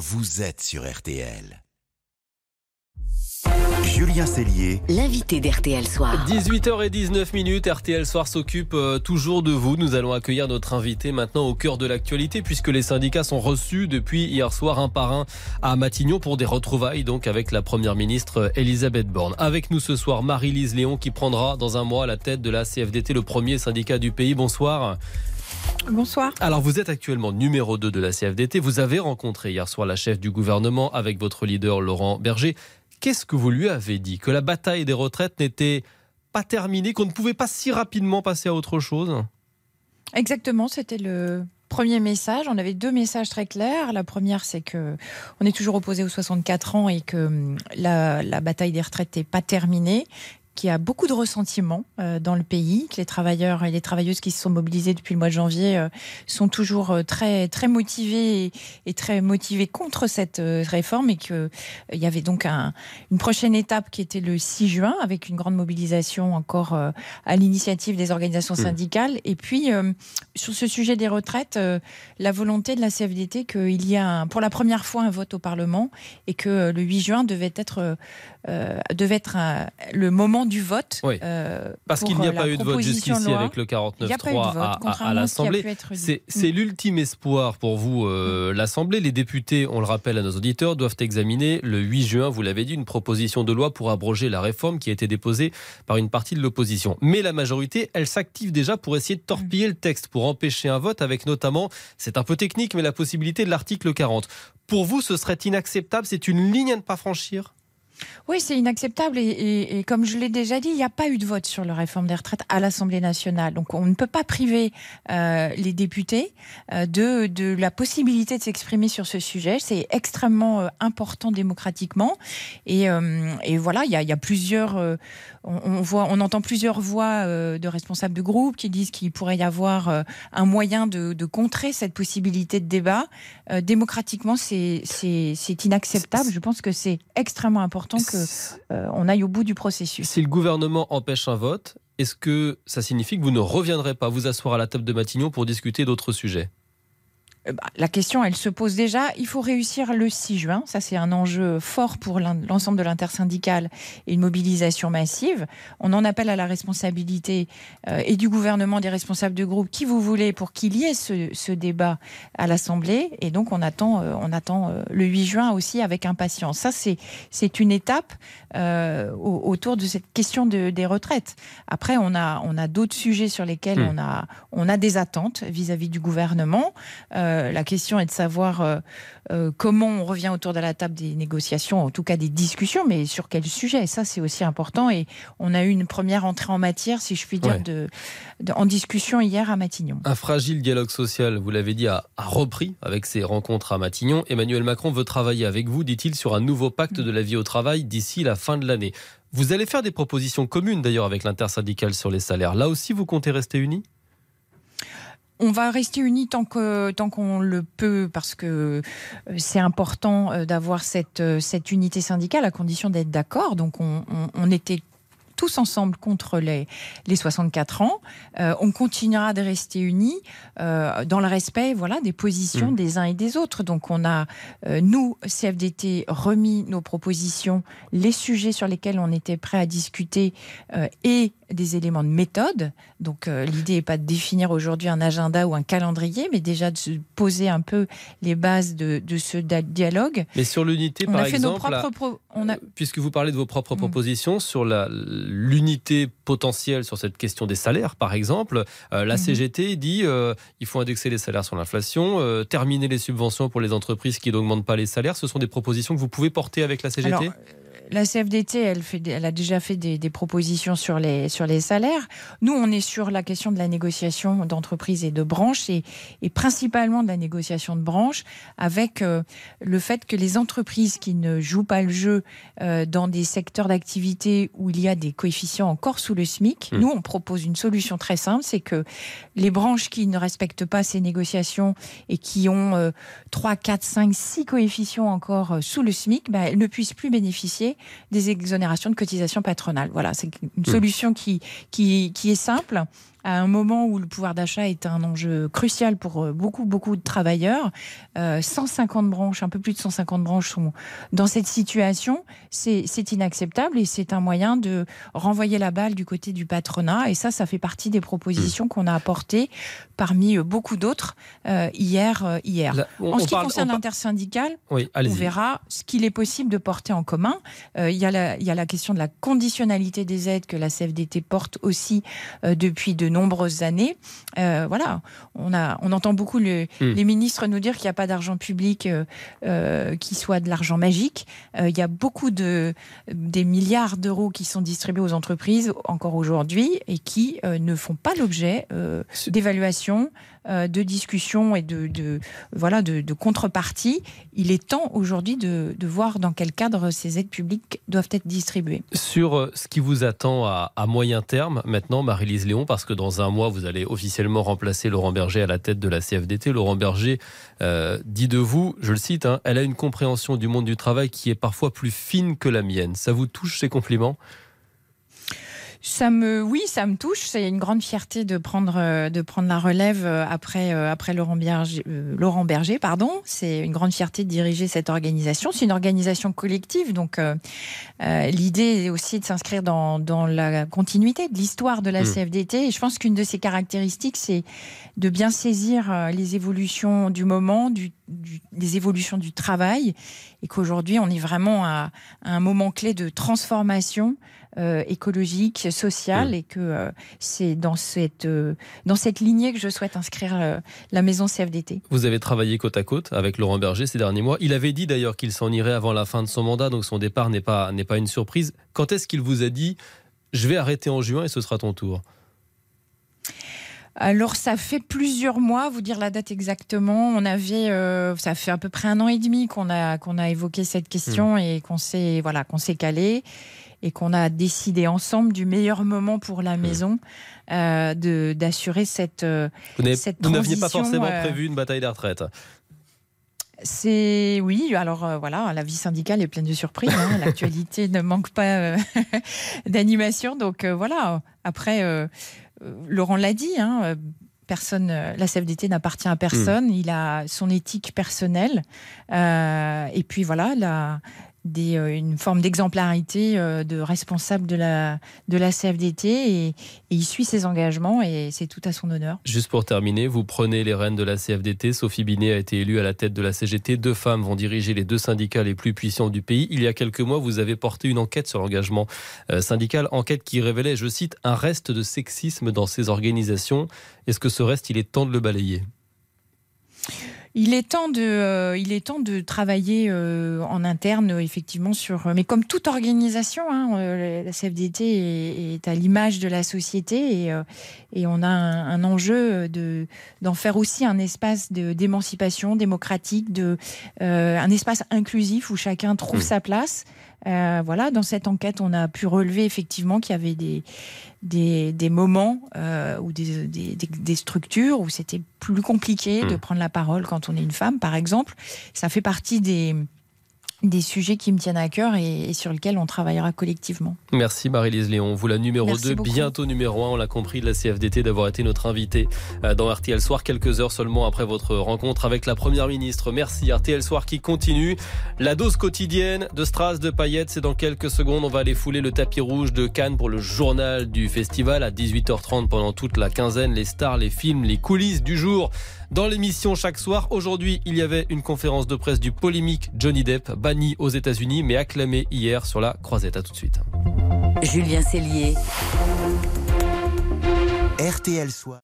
vous êtes sur RTL. Julien Cellier, L'invité d'RTL Soir. 18h19 minutes, RTL Soir s'occupe euh, toujours de vous. Nous allons accueillir notre invité maintenant au cœur de l'actualité puisque les syndicats sont reçus depuis hier soir un par un à Matignon pour des retrouvailles donc avec la première ministre euh, Elisabeth Borne. Avec nous ce soir Marie-Lise Léon qui prendra dans un mois la tête de la CFDT, le premier syndicat du pays. Bonsoir. Bonsoir. Alors vous êtes actuellement numéro 2 de la CFDT. Vous avez rencontré hier soir la chef du gouvernement avec votre leader Laurent Berger. Qu'est-ce que vous lui avez dit? Que la bataille des retraites n'était pas terminée, qu'on ne pouvait pas si rapidement passer à autre chose? Exactement, c'était le premier message. On avait deux messages très clairs. La première, c'est que on est toujours opposé aux 64 ans et que hum, la, la bataille des retraites n'est pas terminée qu'il y a beaucoup de ressentiment euh, dans le pays, que les travailleurs et les travailleuses qui se sont mobilisés depuis le mois de janvier euh, sont toujours euh, très très motivés et, très motivés contre cette réforme et que euh, il y avait donc un- une prochaine étape qui était le 6 juin avec une grande mobilisation encore à l'initiative des organisations Mmh. syndicales et puis sur ce sujet des retraites la volonté de la CFDT qu'il y a pour la première fois un vote au Parlement et que le 8 juin devait être devait être le moment du vote. Oui. euh, Parce qu'il n'y a euh, pas la eu de vote jusqu'ici avec le Il n'y a pas eu de 49.3 vote, à, a l'Assemblée. C'est c'est l'ultime espoir pour vous, euh, l'Assemblée. Les députés, on le rappelle à nos auditeurs, doivent examiner le 8 juin, vous l'avez dit, une proposition de loi pour abroger la réforme qui a été déposée par une partie de l'opposition. Mais la majorité, elle s'active déjà pour essayer de torpiller le texte, pour empêcher un vote, avec notamment, c'est un peu technique, mais la possibilité de l'article 40. Pour vous, ce serait inacceptable, c'est une ligne à ne pas franchir? Oui, c'est inacceptable. Et, et- et comme je l'ai déjà dit, il n'y a pas eu de vote sur la réforme des retraites à l'Assemblée nationale. Donc on ne peut pas priver euh, les députés euh, de, de la possibilité de s'exprimer sur ce sujet. C'est extrêmement euh, important démocratiquement. Et, et voilà, il y a, il y a plusieurs. on, on voit, on entend plusieurs voix de responsables de groupe qui disent qu'il pourrait y avoir un moyen de, de contrer cette possibilité de débat. Démocratiquement, c'est inacceptable. Je pense que c'est extrêmement important que euh, on aille au bout du processus. Si le gouvernement empêche un vote, est-ce que ça signifie que vous ne reviendrez pas vous asseoir à la table de Matignon pour discuter d'autres sujets? Euh, La question, elle se pose déjà. Il faut réussir le 6 juin. Ça, c'est un enjeu fort pour l'en- l'ensemble de l'intersyndicale et une mobilisation massive. On en appelle à la responsabilité euh, et du gouvernement, des responsables de groupe, qui vous voulez, pour qu'il y ait ce, ce débat à l'Assemblée. Et donc, on attend, euh, on attend euh, le 8 juin aussi avec impatience. Ça, c'est une étape euh, au- autour de cette question de- des retraites. Après, on a, on a d'autres sujets sur lesquels Hmm. on, a, on a des attentes vis-à-vis du gouvernement. Euh, la question est de savoir euh, euh, comment on revient autour de la table des négociations, en tout cas des discussions, mais sur quel sujet. Ça, c'est aussi important. Et on a eu une première entrée en matière, si je puis dire, Ouais. de, de- en discussion hier à Matignon. Un fragile dialogue social, vous l'avez dit, a, a repris avec ses rencontres à Matignon. Emmanuel Macron veut travailler avec vous, dit-il, sur un nouveau pacte de la vie au travail d'ici la fin de l'année. Vous allez faire des propositions communes d'ailleurs avec l'intersyndicale sur les salaires. Là aussi, vous comptez rester unis? On va rester unis tant qu'on le peut parce que euh, c'est important euh, d'avoir cette euh, cette unité syndicale à condition d'être d'accord. Donc on, on- on était tous ensemble contre les, les 64 ans. Euh, on continuera de rester unis euh, dans le respect voilà, des positions Mm. des uns et des autres. Donc on a, euh, nous, CFDT, remis nos propositions, les sujets sur lesquels on était prêt à discuter et des éléments de méthode. Donc l'idée n'est pas de définir aujourd'hui un agenda ou un calendrier, mais déjà de se poser un peu les bases de, de ce dialogue. Mais sur l'unité, par a fait nos exemple, là, propres... pro- on a... puisque vous parlez de vos propres Mm. propositions sur la- l'unité potentielle sur cette question des salaires, par exemple, euh, la Mhm. CGT dit euh, il faut indexer les salaires sur l'inflation, euh, terminer les subventions pour les entreprises qui n'augmentent pas les salaires. Ce sont des propositions que vous pouvez porter avec la CGT Alors, la CFDT, elle, fait elle a déjà fait des, des propositions sur les, sur les salaires. Nous, on est sur la question de la négociation d'entreprise et de branche, et, et principalement de la négociation de branche, avec euh, le fait que les entreprises qui ne jouent pas le jeu euh, dans des secteurs d'activité où il y a des coefficients encore sous le SMIC, Mm. nous, on propose une solution très simple, c'est que les branches qui ne respectent pas ces négociations et qui ont euh, 3, 4, 5, 6 coefficients encore euh, sous le SMIC, ben, elles ne puissent plus bénéficier des exonérations de cotisations patronales. Voilà, c'est une Hmm. solution qui, qui, qui est simple à un moment où le pouvoir d'achat est un enjeu crucial pour euh, beaucoup, beaucoup de travailleurs. 150 branches, un peu plus de 150 branches sont dans cette situation. C'est inacceptable et c'est un moyen de renvoyer la balle du côté du patronat. Et ça, ça fait partie des propositions qu'on a apportées parmi beaucoup d'autres hier. hier. en ce qui concerne l'intersyndical, oui, on verra ce qu'il est possible de porter en commun. il, y a la, il y a la question de la conditionnalité des aides que la CFDT porte aussi euh, depuis de nombreuses années. Euh, voilà, on, a, on entend beaucoup hmm. les ministres nous dire qu'il n'y a pas d'argent public euh, qui soit de l'argent magique. il y a beaucoup de des milliards d'euros qui sont distribués aux entreprises encore aujourd'hui et qui ne font pas l'objet d'évaluation euh, de discussion et de, voilà de, contrepartie, il est temps aujourd'hui de, voir dans quel cadre ces aides publiques doivent être distribuées. Sur euh, ce qui vous attend à, moyen terme, maintenant, Marie-Lise Léon, parce que dans un mois, vous allez officiellement remplacer Laurent Berger à la tête de la CFDT. Laurent Berger euh, dit de vous, je le cite, hein, elle a une compréhension du monde du travail qui est parfois plus fine que la mienne. Ça vous touche ces compliments? Ça me, oui, ça me touche. C'est une grande fierté de prendre, euh, de prendre la relève euh, après, euh, après Laurent Berger. Laurent Berger pardon. C'est une grande fierté de diriger cette organisation. C'est une organisation collective, donc l'idée est aussi de s'inscrire dans, dans, la continuité de l'histoire de la mmh. CFDT. Et je pense qu'une de ses caractéristiques, c'est de bien saisir les évolutions du moment, du, du, des évolutions du travail, et qu'aujourd'hui, on est vraiment à, à un moment clé de transformation euh, écologique, sociale, et que euh, c'est dans cette, euh, dans cette lignée que je souhaite inscrire la maison CFDT. Vous avez travaillé côte à côte avec Laurent Berger ces derniers mois. Il avait dit d'ailleurs qu'il s'en irait avant la fin de son mandat, donc son départ n'est pas, n'est pas une surprise. Quand est-ce qu'il vous a dit je vais arrêter en juin et ce sera ton tour? Alors ça fait plusieurs mois, vous dire la date exactement. On avait, ça fait à peu près un an et demi qu'on a qu'on a évoqué cette question hmm. et qu'on s'est voilà qu'on s'est calé et qu'on a décidé ensemble du meilleur moment pour la mmh. maison euh, de d'assurer cette euh, vous cette Vous n'aviez pas forcément euh, prévu une bataille des retraites. C'est oui, alors voilà, la vie syndicale est pleine de surprises. Hein. L'actualité ne manque pas d'animation, donc voilà. Après, Laurent l'a dit. Hein, personne, la CFDT n'appartient à personne. Mmh. Il a son éthique personnelle. et puis voilà, la, euh, une forme d'exemplarité euh, de responsable de la, de la CFDT et, il suit ses engagements et c'est tout à son honneur. Juste pour terminer, vous prenez les rênes de la CFDT. Sophie Binet a été élue à la tête de la CGT. Deux femmes vont diriger les deux syndicats les plus puissants du pays. Il y a quelques mois, vous avez porté une enquête sur l'engagement euh, syndical, enquête qui révélait, je cite, un reste de sexisme dans ces organisations. Est-ce que ce reste, il est temps de le balayer? Il est temps de, euh, il est temps de travailler euh, en interne, effectivement, sur. Mais comme toute organisation, hein, euh, la CFDT est, à l'image de la société et, et on a un, enjeu de d'en faire aussi un espace de d'émancipation démocratique, de un espace inclusif où chacun trouve mmh. sa place. Euh, voilà, dans cette enquête, on a pu relever effectivement qu'il y avait des, des, des moments euh, ou des, des, des, structures où c'était plus compliqué de mmh. prendre la parole quand on est une femme, par exemple. Ça fait partie des, des sujets qui me tiennent à cœur et, sur lesquels on travaillera collectivement. Merci Marie-Lise Léon. Vous la numéro 2, bientôt numéro 1, on l'a compris, de la CFDT d'avoir été notre invitée euh, dans RTL Soir quelques heures seulement après votre rencontre avec la Première ministre. Merci RTL Soir qui continue. La dose quotidienne de Stras, de paillettes, c'est dans quelques secondes. On va aller fouler le tapis rouge de Cannes pour le journal du festival à 18h30 pendant toute la quinzaine. Les stars, les films, les coulisses du jour dans l'émission chaque soir. Aujourd'hui, il y avait une conférence de presse du polémique Johnny Depp, banni aux États-Unis, mais acclamé hier sur la croisette. À tout de suite. Julien Cellier. RTL Soir.